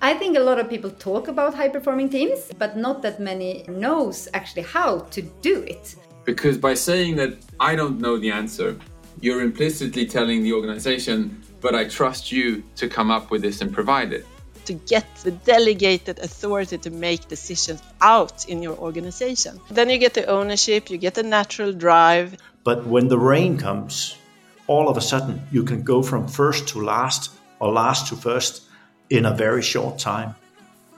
I think a lot of people talk about high performing teams, but not that many knows actually how to do it. Because by saying that I don't know the answer, you're implicitly telling the organization, but I trust you to come up with this and provide it. To get the delegated authority to make decisions out in your organization. Then you get the ownership, you get the natural drive. But when the rain comes, all of a sudden you can go from first to last or last to first in a very short time.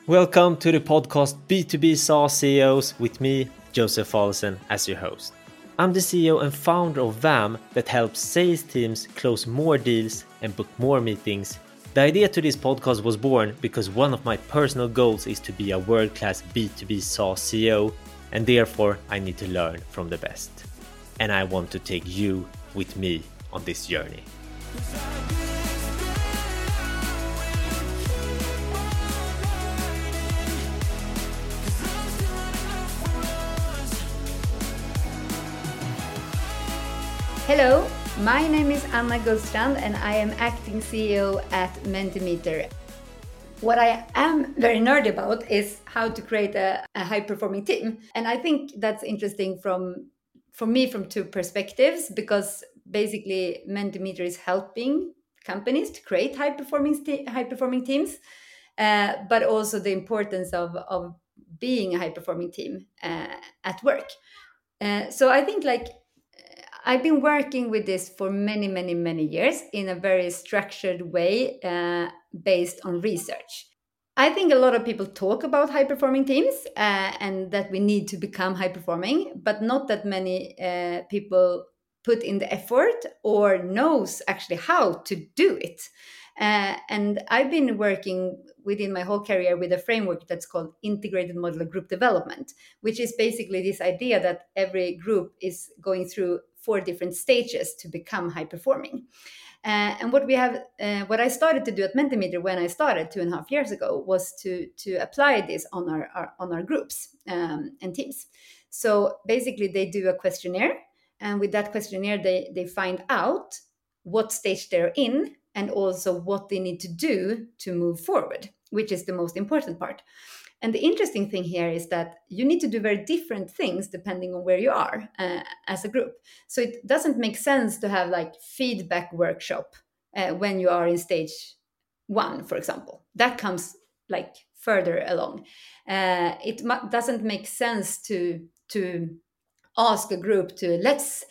Welcome to the podcast B2B SaaS CEOs with me, Joseph Olsen, as your host. I'm the CEO and founder of Vaam that helps sales teams close more deals and book more meetings. The idea to this podcast was born because one of my personal goals is to be a world class B2B SaaS CEO, and therefore I need to learn from the best. And I want to take you with me on this journey. Hello, my name is Anna Gullstrand and I am acting CEO at Mentimeter. What I am very nerdy about is how to create a, a high performing team. And I think that's interesting from for me from two perspectives because basically Mentimeter is helping companies to create high performing high performing teams, uh, but also the importance of, of being a high performing team uh, at work. Uh, so I think like I've been working with this for many, many, many years in a very structured way uh, based on research. I think a lot of people talk about high performing teams uh, and that we need to become high performing, but not that many uh, people put in the effort or knows actually how to do it. Uh, and I've been working within my whole career with a framework that's called integrated modular group development, which is basically this idea that every group is going through four different stages to become high performing. Uh, and what we have, uh, what I started to do at Mentimeter when I started two and a half years ago was to to apply this on our, our on our groups um, and teams. So basically, they do a questionnaire, and with that questionnaire, they they find out what stage they're in and also what they need to do to move forward, which is the most important part. And the interesting thing here is that you need to do very different things depending on where you are uh, as a group. So it doesn't make sense to have like feedback workshop uh, when you are in stage one, for example. That comes like further along. Uh, it doesn't make sense to to ask a group to let's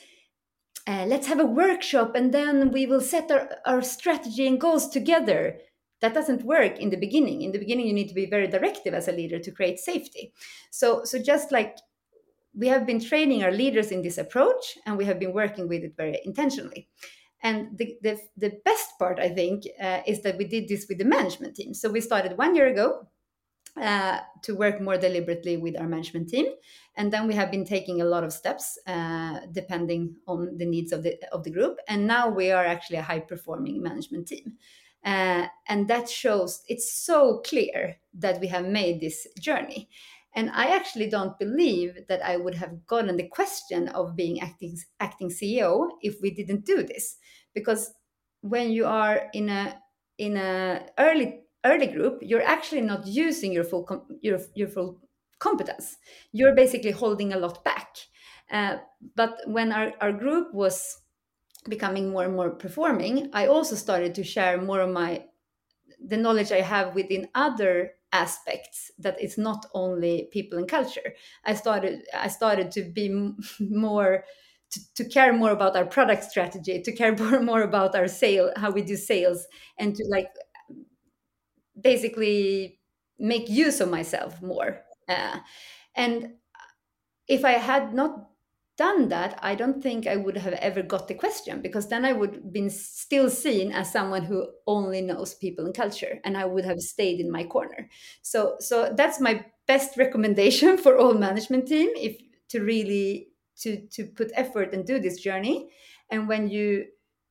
uh, let's have a workshop and then we will set our, our strategy and goals together that doesn't work in the beginning. In the beginning you need to be very directive as a leader to create safety. So so just like we have been training our leaders in this approach and we have been working with it very intentionally. And the, the, the best part i think uh, is that we did this with the management team. So we started one year ago uh, to work more deliberately with our management team. And then we have been taking a lot of steps uh, depending on the needs of the of the group. And now we are actually a high performing management team uh, and that shows it's so clear that we have made this journey. And I actually don't believe that I would have gotten the question of being acting, acting CEO if we didn't do this. Because when you are in a in a early early group, you're actually not using your full com- your your full competence. You're basically holding a lot back. Uh, but when our, our group was becoming more and more performing, I also started to share more of my the knowledge I have within other aspects that it's not only people and culture. I started I started to be more to, to, care more about our product strategy, to care more, more about our sale, how we do sales, and to like basically make use of myself more. Uh, and if I had not done that, I don't think I would have ever got the question because then I would have been still seen as someone who only knows people and culture, and I would have stayed in my corner. So, so that's my best recommendation for all management team if to really to to put effort and do this journey. And when you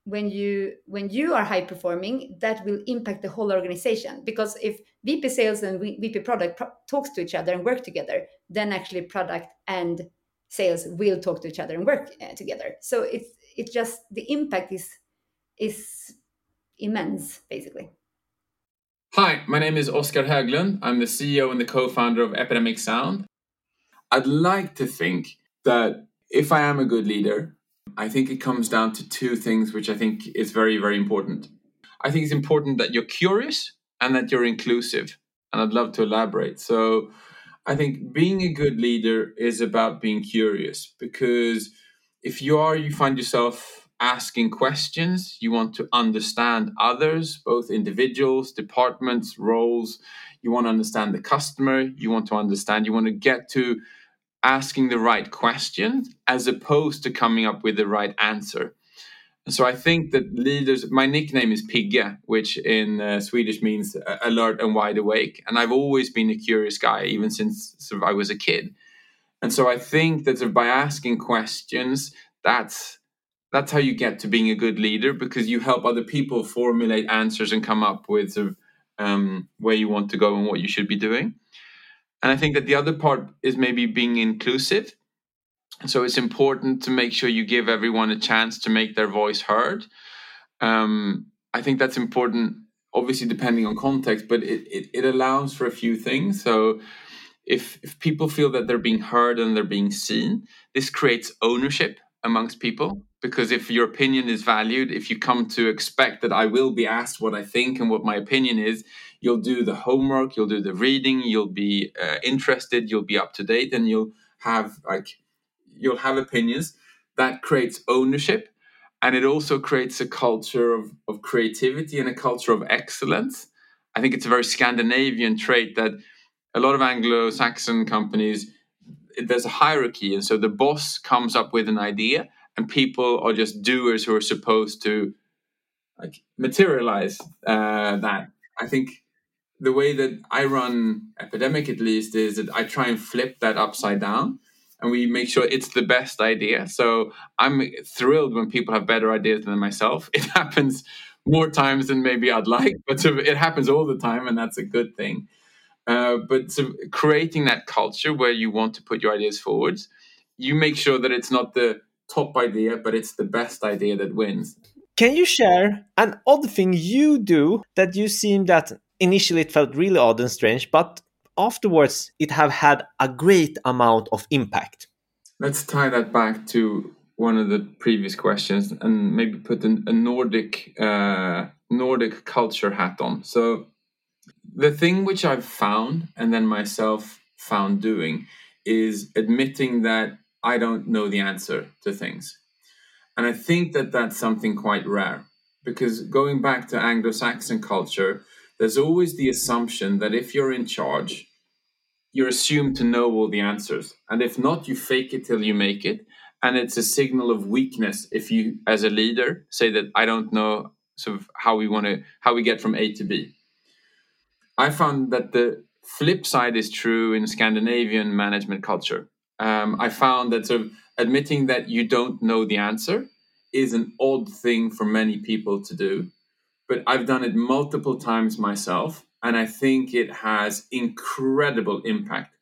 when you when you are high performing, that will impact the whole organization because if VP sales and VP product pro- talks to each other and work together, then actually product and sales will talk to each other and work uh, together so it's it's just the impact is is immense basically Hi, my name is Oscar Höglund. I'm the CEO and the co founder of Epidemic Sound. I'd like to think that if I am a good leader, I think it comes down to two things, which I think is very, very important. I think it's important that you're curious and that you're inclusive. And I'd love to elaborate. So I think being a good leader is about being curious because if you are, you find yourself asking questions, you want to understand others, both individuals, departments, roles. You want to understand the customer, you want to understand, you want to get to asking the right questions as opposed to coming up with the right answer. So I think that leaders, my nickname is Pigge, which in uh, Swedish means uh, alert and wide awake. And I've always been a curious guy, even since sort of I was a kid. And so I think that sort of by asking questions, that's that's how you get to being a good leader because you help other people formulate answers and come up with sort of um, where you want to go and what you should be doing. And I think that the other part is maybe being inclusive. So it's important to make sure you give everyone a chance to make their voice heard. Um, I think that's important, obviously, depending on context, but it, it, it allows for a few things. So if, if people feel that they're being heard and they're being seen, this creates ownership amongst people because if your opinion is valued if you come to expect that i will be asked what i think and what my opinion is you'll do the homework you'll do the reading you'll be uh, interested you'll be up to date and you'll have like you'll have opinions that creates ownership and it also creates a culture of, of creativity and a culture of excellence. I think it's a very scandinavian trait that a lot of anglo-saxon companies there's a hierarchy and so the boss comes up with an idea and people are just doers who are supposed to like materialize uh, that. I think the way that i run epidemic at least is that i try and flip that upside down and we make sure it's the best idea. So i'm thrilled when people have better ideas than myself. It happens more times than maybe i'd like but it happens all the time and that's a good thing. Uh, but so creating that culture where you want to put your ideas forwards, you make sure that it's not the top idea, but it's the best idea that wins. Can you share an odd thing you do that you seem that initially it felt really odd and strange, but afterwards it have had a great amount of impact? Let's tie that back to one of the previous questions and maybe put an, a Nordic uh, Nordic culture hat on. So the thing which I've found and then myself found doing is admitting that I don't know the answer to things. And I think that that's something quite rare because going back to Anglo Saxon culture, there's always the assumption that if you're in charge, you're assumed to know all the answers. And if not, you fake it till you make it. And it's a signal of weakness if you, as a leader, say that I don't know sort of how we want to, how we get from A to B. I found that the flip side is true in Scandinavian management culture. Um, I found that sort of admitting that you don't know the answer is an odd thing for many people to do. But I've done it multiple times myself, and I think it has incredible impact.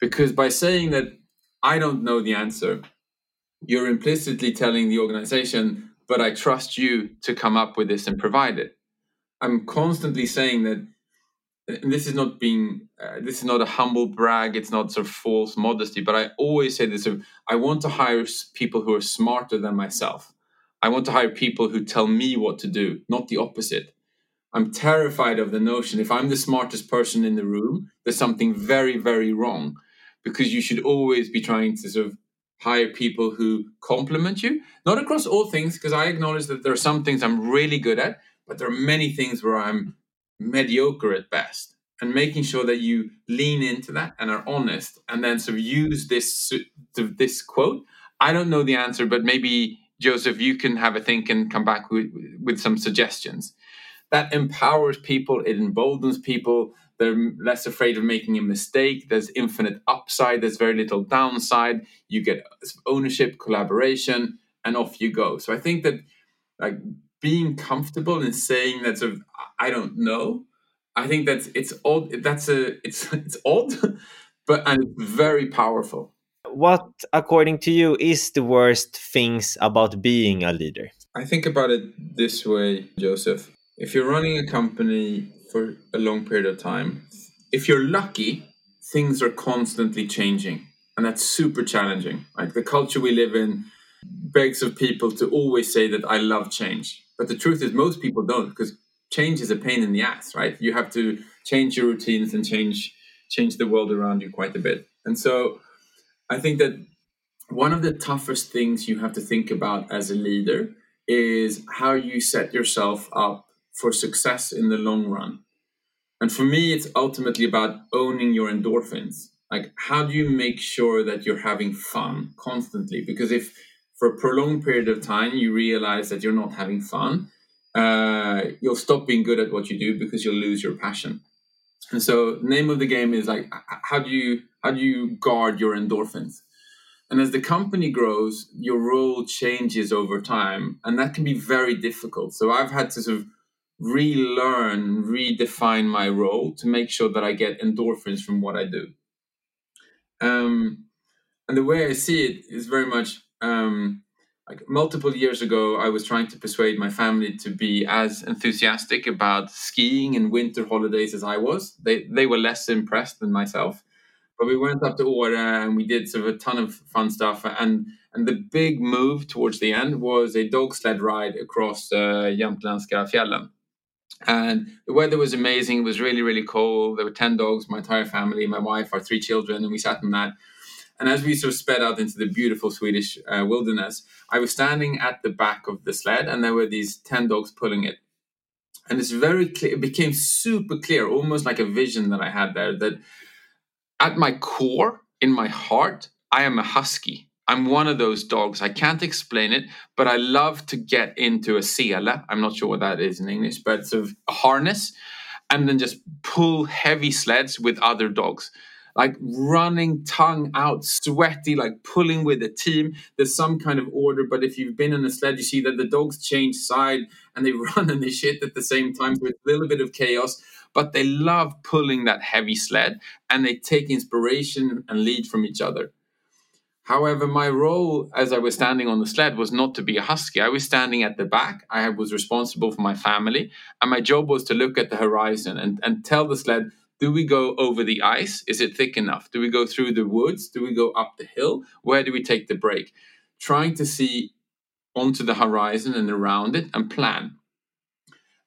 Because by saying that I don't know the answer, you're implicitly telling the organization, but I trust you to come up with this and provide it. I'm constantly saying that this is not being uh, this is not a humble brag it's not sort of false modesty but i always say this i want to hire people who are smarter than myself i want to hire people who tell me what to do not the opposite i'm terrified of the notion if i'm the smartest person in the room there's something very very wrong because you should always be trying to sort of hire people who complement you. Not across all things because i acknowledge that there are some things i'm really good at but there are many things where i'm mediocre at best. And making sure that you lean into that and are honest and then sort of use this this quote. I don't know the answer but maybe joseph you can have a think and come back with, with some suggestions that empowers people it emboldens people they're less afraid of making a mistake there's infinite upside there's very little downside you get ownership collaboration and off you go so i think that like being comfortable in saying that sort of I don't know. I think that's it's odd. That's a it's it's odd, but and very powerful. What, according to you, is the worst things about being a leader? I think about it this way, Joseph. If you're running a company for a long period of time, if you're lucky, things are constantly changing. And that's super challenging. Like the culture we live in begs of people to always say that I love change. But the truth is, most people don't because change is a pain in the ass, right? You have to change your routines and change change the world around you quite a bit. And so I think that one of the toughest things you have to think about as a leader is how you set yourself up for success in the long run. And for me, it's ultimately about owning your endorphins. Like, how do you make sure that you're having fun constantly? Because if for a prolonged period of time you realize that you're not having fun, uh, you'll stop being good at what you do because you'll lose your passion. And so, name of the game is like, how do you how do you guard your endorphins? And as the company grows, your role changes over time, and that can be very difficult. So I've had to sort of relearn, redefine my role to make sure that I get endorphins from what I do. Um, and the way I see it is very much um, like multiple years ago, I was trying to persuade my family to be as enthusiastic about skiing and winter holidays as I was. They they were less impressed than myself. But we went up to Åre and we did sort of a ton of fun stuff. And and the big move towards the end was a dog sled ride across uh, Jämtländska fjällen. And the weather was amazing. It was really, really cold. There were 10 dogs, my entire family, my wife, our three children, and we sat in that. And as we sort of sped out into the beautiful Swedish uh, wilderness, I was standing at the back of the sled and there were these 10 dogs pulling it. And it's very clear, it became super clear, almost like a vision that I had there, that at my core, in my heart, I am a husky. I'm one of those dogs. I can't explain it, but I love to get into a sele. I'm not sure what that is in English, but of a harness, and then just pull heavy sleds with other dogs. Like running tongue out, sweaty, like pulling with a team. There's some kind of order, but if you've been in a sled, you see that the dogs change side and they run and they shit at the same time. It's a little bit of chaos but they love pulling that heavy sled and they take inspiration and lead from each other. However, my role as I was standing on the sled was not to be a husky. I was standing at the back. I was responsible for my family, and my job was to look at the horizon and, and tell the sled do we go over the ice? Is it thick enough? Do we go through the woods? Do we go up the hill? Where do we take the break? Trying to see onto the horizon and around it and plan.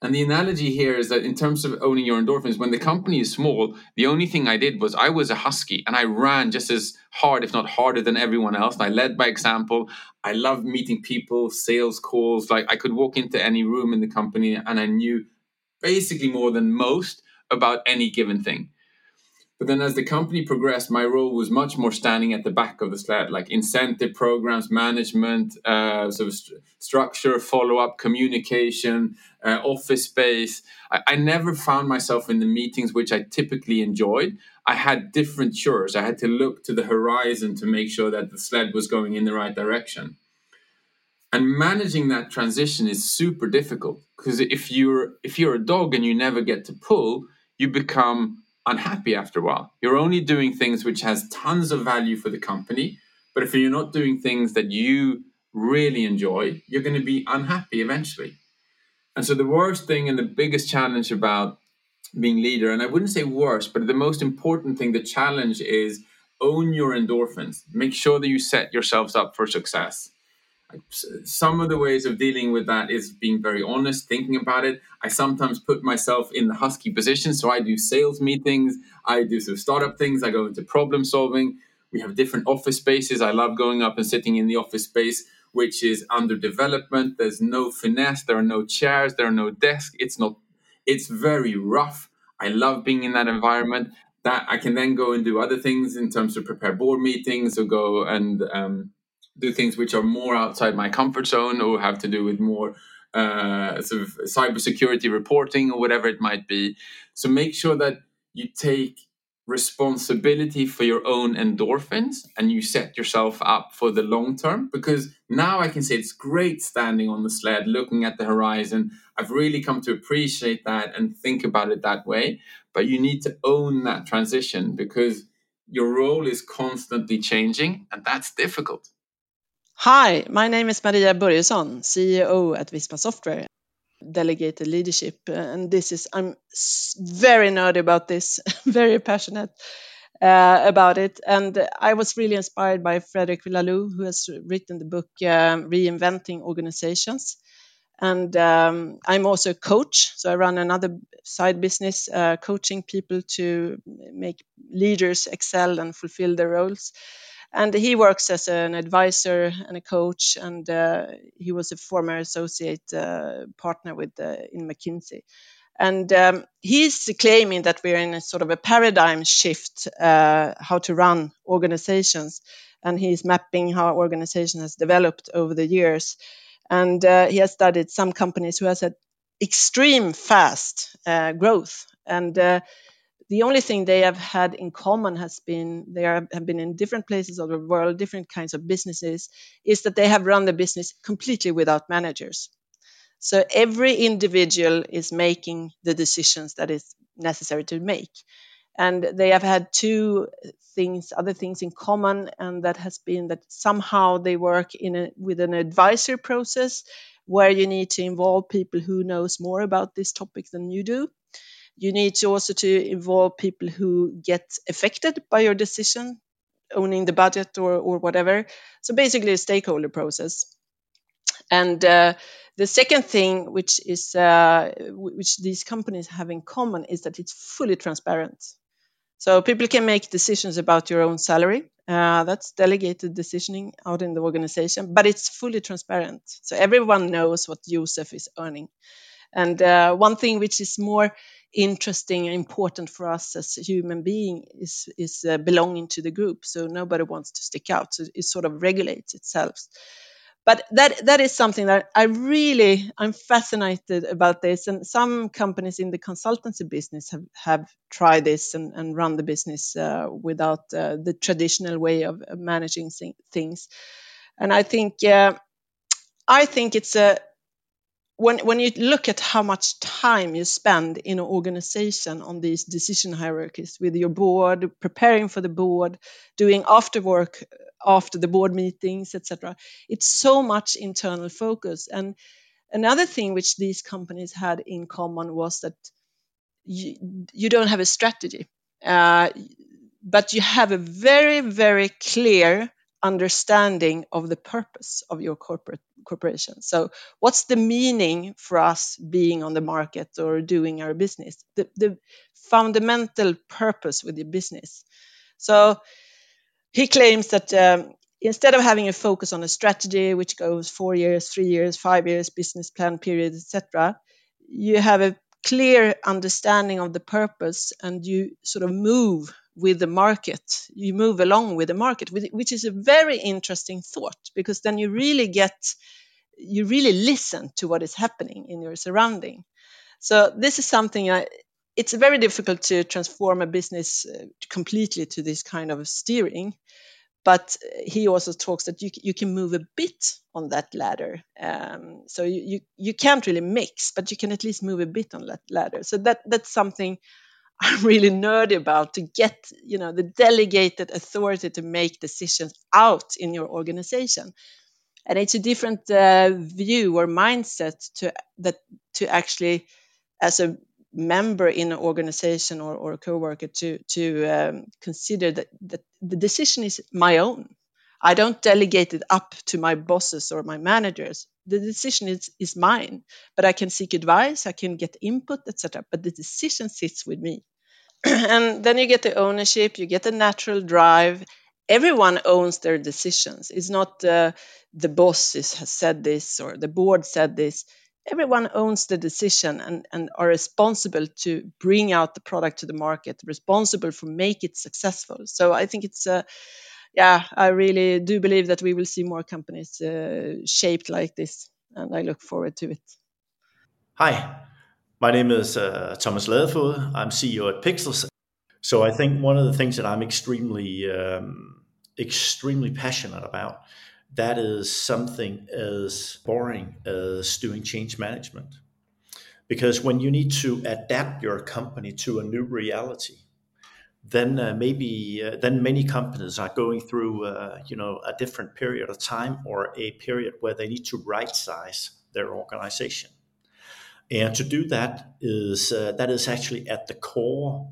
And the analogy here is that in terms of owning your endorphins, when the company is small, the only thing I did was I was a husky and I ran just as hard, if not harder than everyone else. I led by example. I loved meeting people, sales calls. Like I could walk into any room in the company and I knew basically more than most about any given thing. But then as the company progressed, my role was much more standing at the back of the sled, like incentive programs, management, uh, sort of st- structure, follow up, communication, uh, office space. I-, I never found myself in the meetings, which I typically enjoyed. I had different chores. I had to look to the horizon to make sure that the sled was going in the right direction. And managing that transition is super difficult because if you're if you're a dog and you never get to pull, you become unhappy after a while. You're only doing things which has tons of value for the company, but if you're not doing things that you really enjoy, you're going to be unhappy eventually. And so the worst thing and the biggest challenge about being leader, and I wouldn't say worst, but the most important thing, the challenge is own your endorphins. Make sure that you set yourselves up for success some of the ways of dealing with that is being very honest, thinking about it. I sometimes put myself in the husky position. So I do sales meetings, I do some startup things, I go into problem solving. We have different office spaces. I love going up and sitting in the office space, which is under development. There's no finesse, there are no chairs, there are no desks. It's not, it's very rough. I love being in that environment. That I can then go and do other things in terms of prepare board meetings or go and um, do things which are more outside my comfort zone or have to do with more uh, sort of cybersecurity reporting or whatever it might be. So make sure that you take responsibility for your own endorphins and you set yourself up for the long term because now I can say it's great standing on the sled looking at the horizon. I've really come to appreciate that and think about it that way. But you need to own that transition because your role is constantly changing and that's difficult. Hi, my name is Maria Börjesson, CEO at Visma Software. delegated leadership. And this is, I'm very nerdy about this, very passionate. Uh, about it. And I was really inspired by Frederic Laloux, who has written the book uh, Reinventing Organizations. And um, I'm also a coach, so I run another side business, uh, coaching people to make leaders excel and fulfill their roles and he works as an advisor and a coach and uh, he was a former associate uh, partner with uh, in mckinsey. And um, he's claiming that we're in a sort of a paradigm shift uh, how to run organizations. And he's mapping how organization has developed over the years. And uh, he has studied some companies who has had extreme fast uh, growth. And the only thing they have had in common has been they are, have been in different places of the world, different kinds of businesses, is that they have run the business completely without managers. So every individual is making the decisions that is necessary to make. And they have had two things, other things in common, and that has been that somehow they work in a, with an advisory process where you need to involve people who knows more about this topic than you do you need to also to involve people who get affected by your decision owning the budget or, or whatever. So basically a stakeholder process. And uh, the second thing which is uh, which these companies have in common is that it's fully transparent. So people can make decisions about your own salary. Uh, that's delegated decisioning out in the organization but it's fully transparent. So everyone knows what joseph is earning. And uh, one thing which is more interesting and important for us as human being is is uh, belonging to the group. So nobody wants to stick out. So it sort of regulates itself. But that that is something that I really I'm fascinated about this. And some companies in the consultancy business have have tried this and, and run the business uh, without uh, the traditional way of, managing things. And I think uh, I think it's a when when you look at how much time you spend in an organization on these decision hierarchies with your board preparing for the board doing after work after the board meetings etc it's so much internal focus. And another thing which these companies had in common was that you, you don't have a strategy. Uh, but you have a very very clear understanding of the purpose of your corporate corporation. So, what's the meaning for us being on the market or doing our business? The, the fundamental purpose with your business. So, he claims that um, instead of having a focus on a strategy which goes four years, three years, five years, business plan period, etc., you have a clear understanding of the purpose and you sort of move with the market. You move along with the market, which is a very interesting thought because then you really get, you really listen to what is happening in your surrounding. So this is something I, it's very difficult to transform a business uh, completely to this kind of steering. But he also talks that you, you can move a bit on that ladder. Um, so you, you, you can't really mix, but you can at least move a bit on that ladder. So that that's something I'm really nerdy about to get, you know, the delegated authority to make decisions out in your organization. And it's a different uh, view or mindset to that to actually, as a member in an organization or, or a co-worker, to to um, consider that, that the decision is my own. I don't delegate it up to my bosses or my managers. The decision is, is mine, but I can seek advice, I can get input, etc. But the decision sits with me. and then you get the ownership, you get the natural drive. Everyone owns their decisions. It's not uh, the boss is, has said this or the board said this. Everyone owns the decision and, and are responsible to bring out the product to the market, responsible for make it successful. So I think it's uh, yeah, I really do believe that we will see more companies uh, shaped like this, and I look forward to it. Hi, my name is uh, Thomas Ladefoged. I'm CEO at Pixelz. So I think one of the things that I'm extremely, um, extremely passionate about that is something as boring as doing change management. Because when you need to adapt your company to a new reality, then uh, maybe uh, then many companies are going through uh, you know a different period of time or a period where they need to right size their organization And to do that is uh, that is actually at the core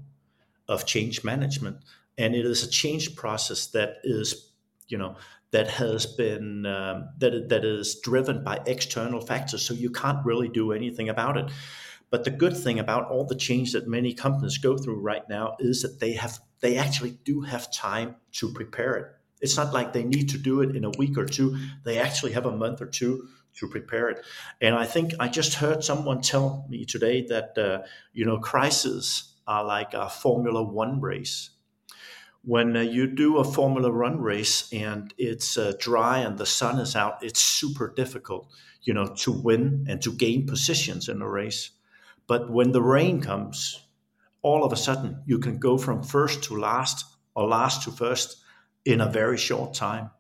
of change management, and it is a change process that is, you know, that has been um, that that is driven by external factors. So you can't really do anything about it. But the good thing about all the change that many companies go through right now is that they have they actually do have time to prepare it. It's not like they need to do it in a week or two. They actually have a month or two to prepare it. And I think I just heard someone tell me today that uh, you know crises are like a Formula One race. When uh, you do a Formula One race and it's uh, dry and the sun is out, it's super difficult, you know, to win and to gain positions in a race. But when the rain comes, all of a sudden you can go from first to last or last to first in a very short time.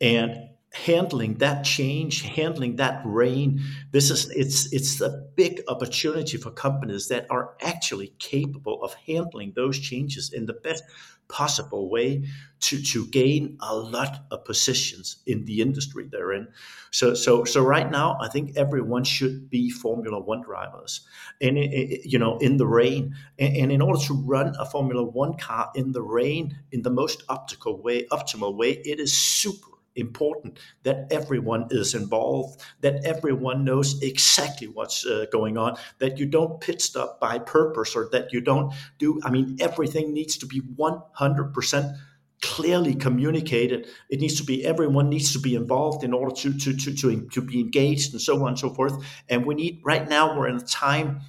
And handling that change, handling that rain, this is it's it's a big opportunity for companies that are actually capable of handling those changes in the best possible way to, to gain a lot of positions in the industry they're in. So, so, so right now, I think everyone should be Formula One drivers, and eh, eh, you know, in the rain. And, in order to run a Formula One car in the rain in the most optical way, optimal way, it is super important that everyone is involved, that everyone knows exactly what's uh, going on, that you don't pit stop by purpose or that you don't do, I mean, everything needs to be 100% clearly communicated. It needs to be, everyone needs to be involved in order to, to, to, to, to be engaged and so on and so forth. And we need, right now, we're in a time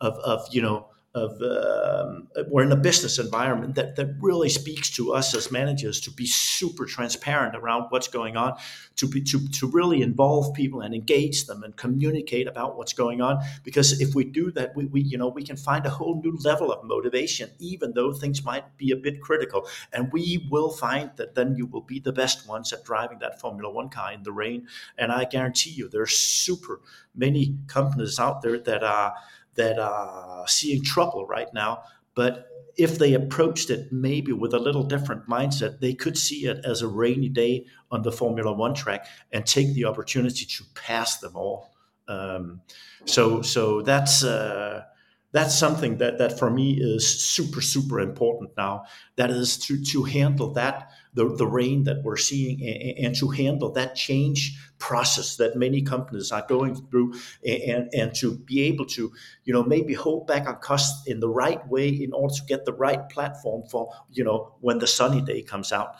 of, of you know, of um, we're in a business environment that, that really speaks to us as managers to be super transparent around what's going on to be to, to really involve people and engage them and communicate about what's going on. Because if we do that we, we you know we can find a whole new level of motivation even though things might be a bit critical. And we will find that then you will be the best ones at driving that formula one car in the rain. And i guarantee you there's super many companies out there that are that are seeing trouble right now. But if they approached it maybe with a little different mindset, they could see it as a rainy day on the Formula One track and take the opportunity to pass them all. Um, so, so that's uh, that's something that that for me is super super important now. That is to to handle that the, the rain that we're seeing and, and, to handle that change process that many companies are going through and, and to be able to you know maybe hold back on costs in the right way in order to get the right platform for you know when the sunny day comes out.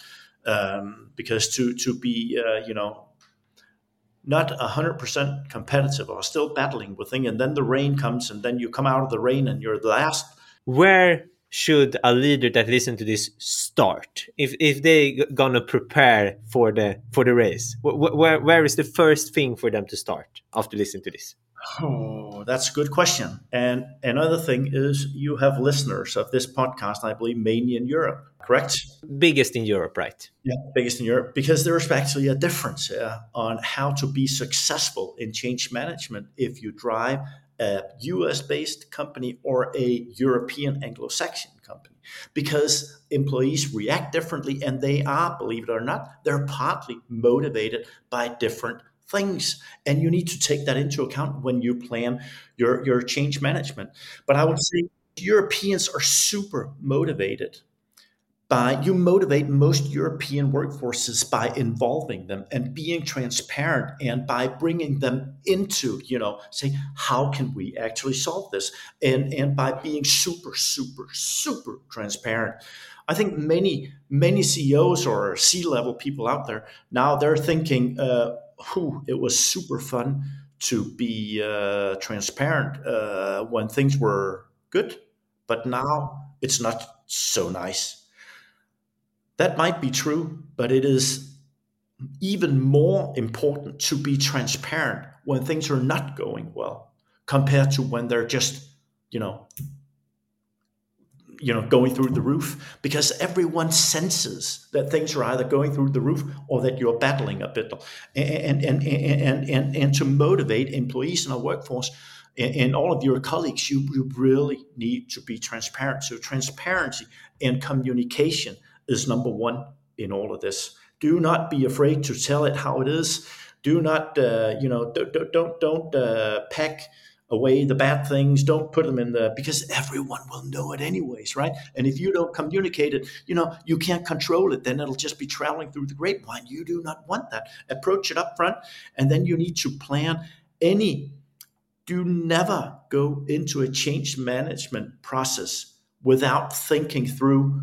Um, because to to be uh, you know not 100% competitive or still battling with things and then the rain comes and then you come out of the rain and you're the last. Where should a leader that listen to this start? If if they gonna prepare for the for the race where where is the first thing for them to start after listening to this? Oh that's a good question. And another thing is you have listeners of this podcast i believe mainly in europe correct? Biggest in europe right? Yeah biggest in europe because there's actually a difference uh, on how to be successful in change management if you drive a US based company or a European Anglo Saxon company because employees react differently and they are, believe it or not, they're partly motivated by different things. And you need to take that into account when you plan your, your change management. But I would say Europeans are super motivated by you motivate most European workforces by involving them and being transparent and by bringing them into, you know, say, how can we actually solve this? And and by being super, super, super transparent. I think many, many CEOs or C-level people out there now they're thinking, uh, it was super fun to be uh, transparent uh, when things were good, but now it's not so nice that might be true, but it is even more important to be transparent when things are not going well compared to when they're just, you know, you know, going through the roof because everyone senses that things are either going through the roof or that you're battling a bit. And and and and and, and to motivate employees in our workforce and, all of your colleagues, you, you really need to be transparent. So transparency and communication is number one in all of this. Do not be afraid to tell it how it is. Do not, uh, you know, don't don't don't uh, pack away the bad things don't put them in the because everyone will know it anyways right and if you don't communicate it you know you can't control it then it'll just be traveling through the grapevine you do not want that approach it up front and then you need to plan any do never go into a change management process without thinking through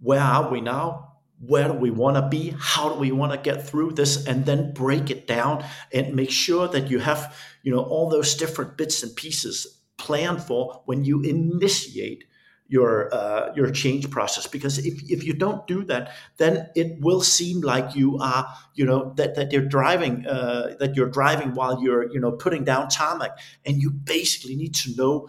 where are we now? Where do we want to be? How do we want to get through this? And then break it down and make sure that you have you know all those different bits and pieces planned for when you initiate your uh, your change process. Because if, if you don't do that then it will seem like you are you know that, that you're driving uh, that you're driving while you're you know putting down tarmac. And you basically need to know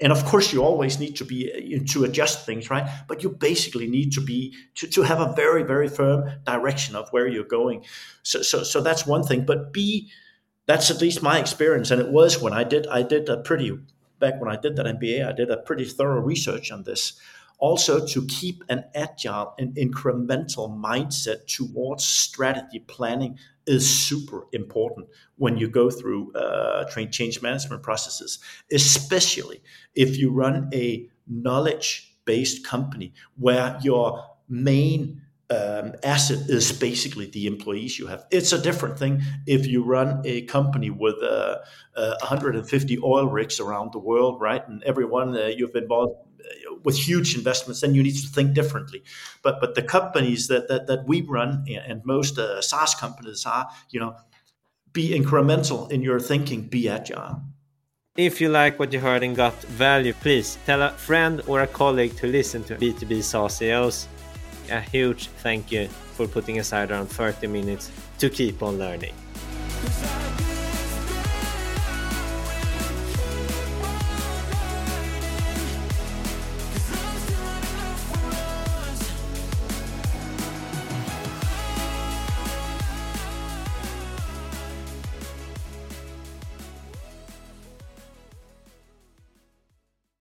and of course you always need to be uh, to adjust things right? But you basically need to be to, to have a very very firm direction of where you're going. So so so that's one thing. But b that's at least my experience. And it was when i did i did a pretty back when i did that mba i did a pretty thorough research on this. Also to keep an agile and incremental mindset towards strategy planning is super important when you go through uh, change management processes, especially if you run a knowledge based company where your main um, asset is basically the employees you have. It's a different thing if you run a company with uh, uh, 150 oil rigs around the world, right? And everyone uh, you've involved with huge investments, then you need to think differently. But but the companies that that, that we run and most uh, SaaS companies are, you know, be incremental in your thinking, be agile. If you like what you heard and got value, please tell a friend or a colleague to listen to B2B SaaS CEOs. A huge thank you for putting aside around 30 minutes to keep on learning.